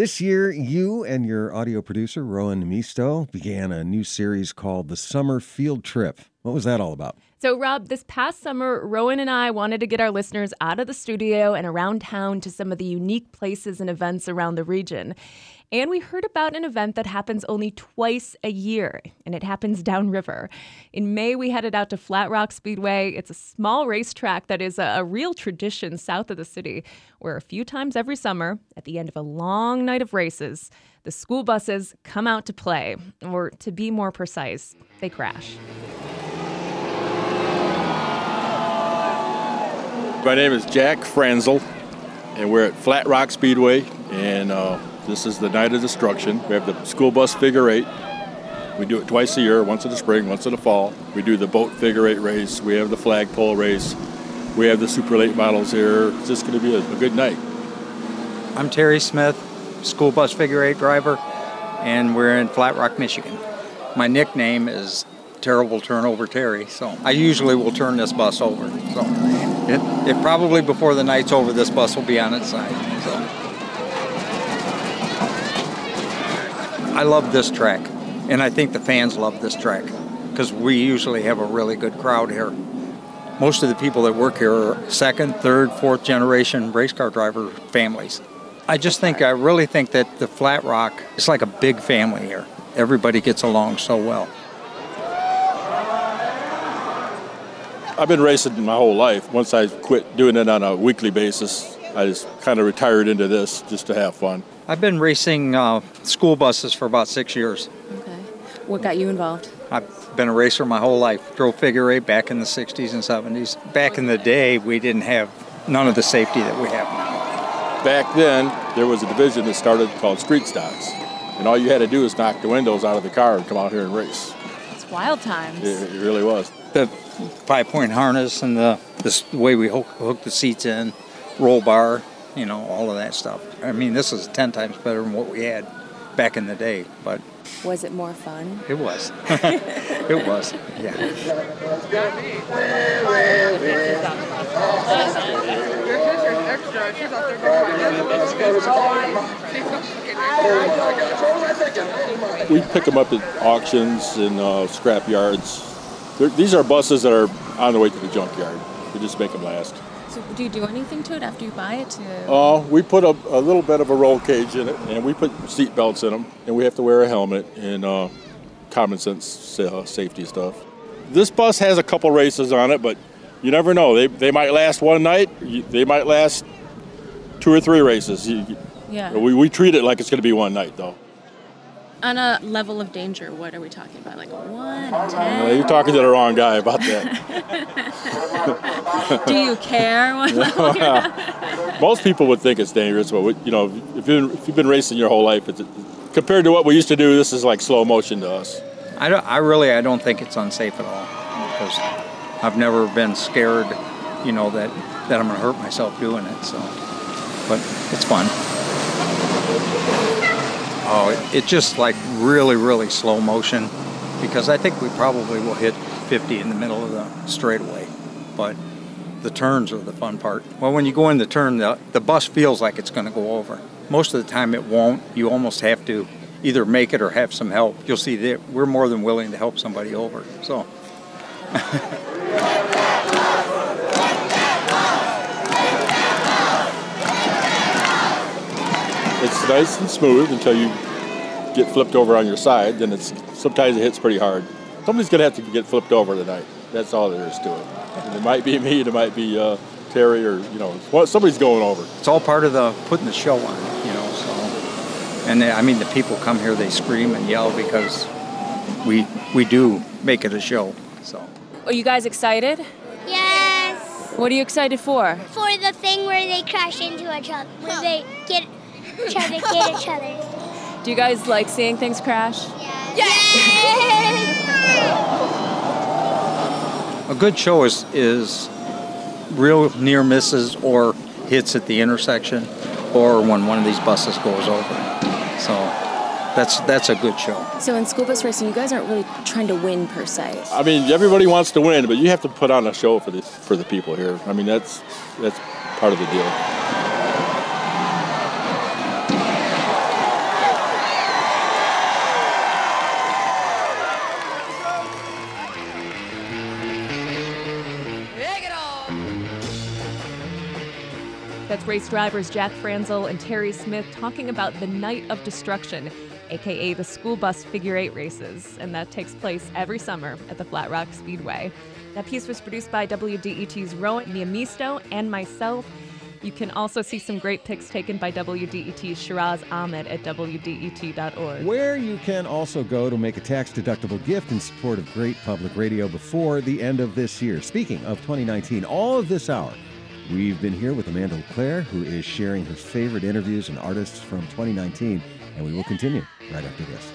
This year, you and your audio producer, Rowan Misto, began a new series called The Summer Field Trip. What was that all about? So, Rob, this past summer, Rowan and I wanted to get our listeners out of the studio and around town to some of the unique places and events around the region. And we heard about an event that happens only twice a year, and it happens downriver. In May, we headed out to Flat Rock Speedway. It's a small racetrack that is a, a, real tradition south of the city, where a few times every summer, at the end of a long night of races, the school buses come out to play, or to be more precise, they crash. My name is Jack Franzel, and we're at Flat Rock Speedway, and uh, this is the night of destruction. We have the school bus figure eight. We do it twice a year, once in the spring, once in the fall. We do the boat figure eight race. We have the flagpole race. We have the super late models here. It's just going to be a, a good night. I'm Terry Smith, school bus figure eight driver, and we're in Flat Rock, Michigan. My nickname is Terrible Turnover Terry, so I usually will turn this bus over. So it, it probably before the night's over, this bus will be on its side. So I love this track, and I think the fans love this track because we usually have a really good crowd here. Most of the people that work here are second, third, fourth generation race car driver families. I just think, I really think that the Flat Rock is like a big family here. Everybody gets along so well. I've been racing my whole life. Once I quit doing it on a weekly basis, I just kind of retired into this just to have fun. I've been racing uh, school buses for about six years. Okay. What got you involved? I've been a racer my whole life. Drove figure eight back in the 60s and 70s. Back in the day, we didn't have none of the safety that we have now. Back then, there was a division that started called street stocks. And all you had to do was knock the windows out of the car and come out here and race. It's wild times. It, it really was. The five point harness and the this way we hook, hook the seats in, roll bar, you know, all of that stuff. I mean, this is 10 times better than what we had back in the day, but was it more fun? It was. it was. Yeah. We pick them up at auctions and uh, scrap yards. They're, these are buses that are on the way to the junkyard. We just make them last. So do you do anything to it after you buy it? To... Uh, we put a, a, little bit of a roll cage in it, and we put seat belts in them, and we have to wear a helmet and uh, common sense uh, safety stuff. This bus has a couple races on it, but you never know. They, they might last one night. They might last two or three races. Yeah. We, we treat it like it's going to be one night, though. On a level of danger, what are we talking about? Like one, ten? you're talking to the wrong guy about that. Do you care? Most people would think it's dangerous, but you know, if, you if you've been racing your whole life, it's, compared to what we used to do, this is like slow motion to us. I, I really, I don't think it's unsafe at all because I've never been scared, you know, that that I'm going to hurt myself doing it. So, but it's fun. Oh, it, it just like really, really slow motion because I think we probably will hit 50 in the middle of the straightaway. But the turns are the fun part. Well, when you go in the turn, the, the bus feels like it's going to go over. Most of the time it won't. You almost have to either make it or have some help. You'll see that we're more than willing to help somebody over. So. it's nice and smooth until you get flipped over on your side. Then it's sometimes it hits pretty hard. Somebody's gonna have to get flipped over tonight. That's all there is to it. And it might be me. It might be uh, Terry, or you know, somebody's going over. It's all part of the putting the show on, you know. So, and they, I mean, the people come here, they scream and yell because we we do make it a show. So. Are you guys excited? Yes. What are you excited for? For the thing where they crash into each other, where they get try to get each other. Do you guys like seeing things crash? Yes. yes. A good show is is real near misses or hits at the intersection, or when one of these buses goes over. So that's that's a good show. So in school bus racing, you guys aren't really trying to win per se. I mean, everybody wants to win, but you have to put on a show for the for the people here. I mean, that's that's part of the deal. That's race drivers Jack Franzel and Terry Smith talking about the Night of Destruction, aka the school bus figure eight races, and that takes place every summer at the Flat Rock Speedway. That piece was produced by WDET's Rowan Niemisto and myself. You can also see some great pics taken by WDET's Shiraz Ahmed at WDET.org. Where you can also go to make a tax deductible gift in support of great public radio before the end of this year. Speaking of 2019, all of this hour, we've been here with Amanda LeClaire, who is sharing her favorite interviews and artists from 2019, and we will continue right after this.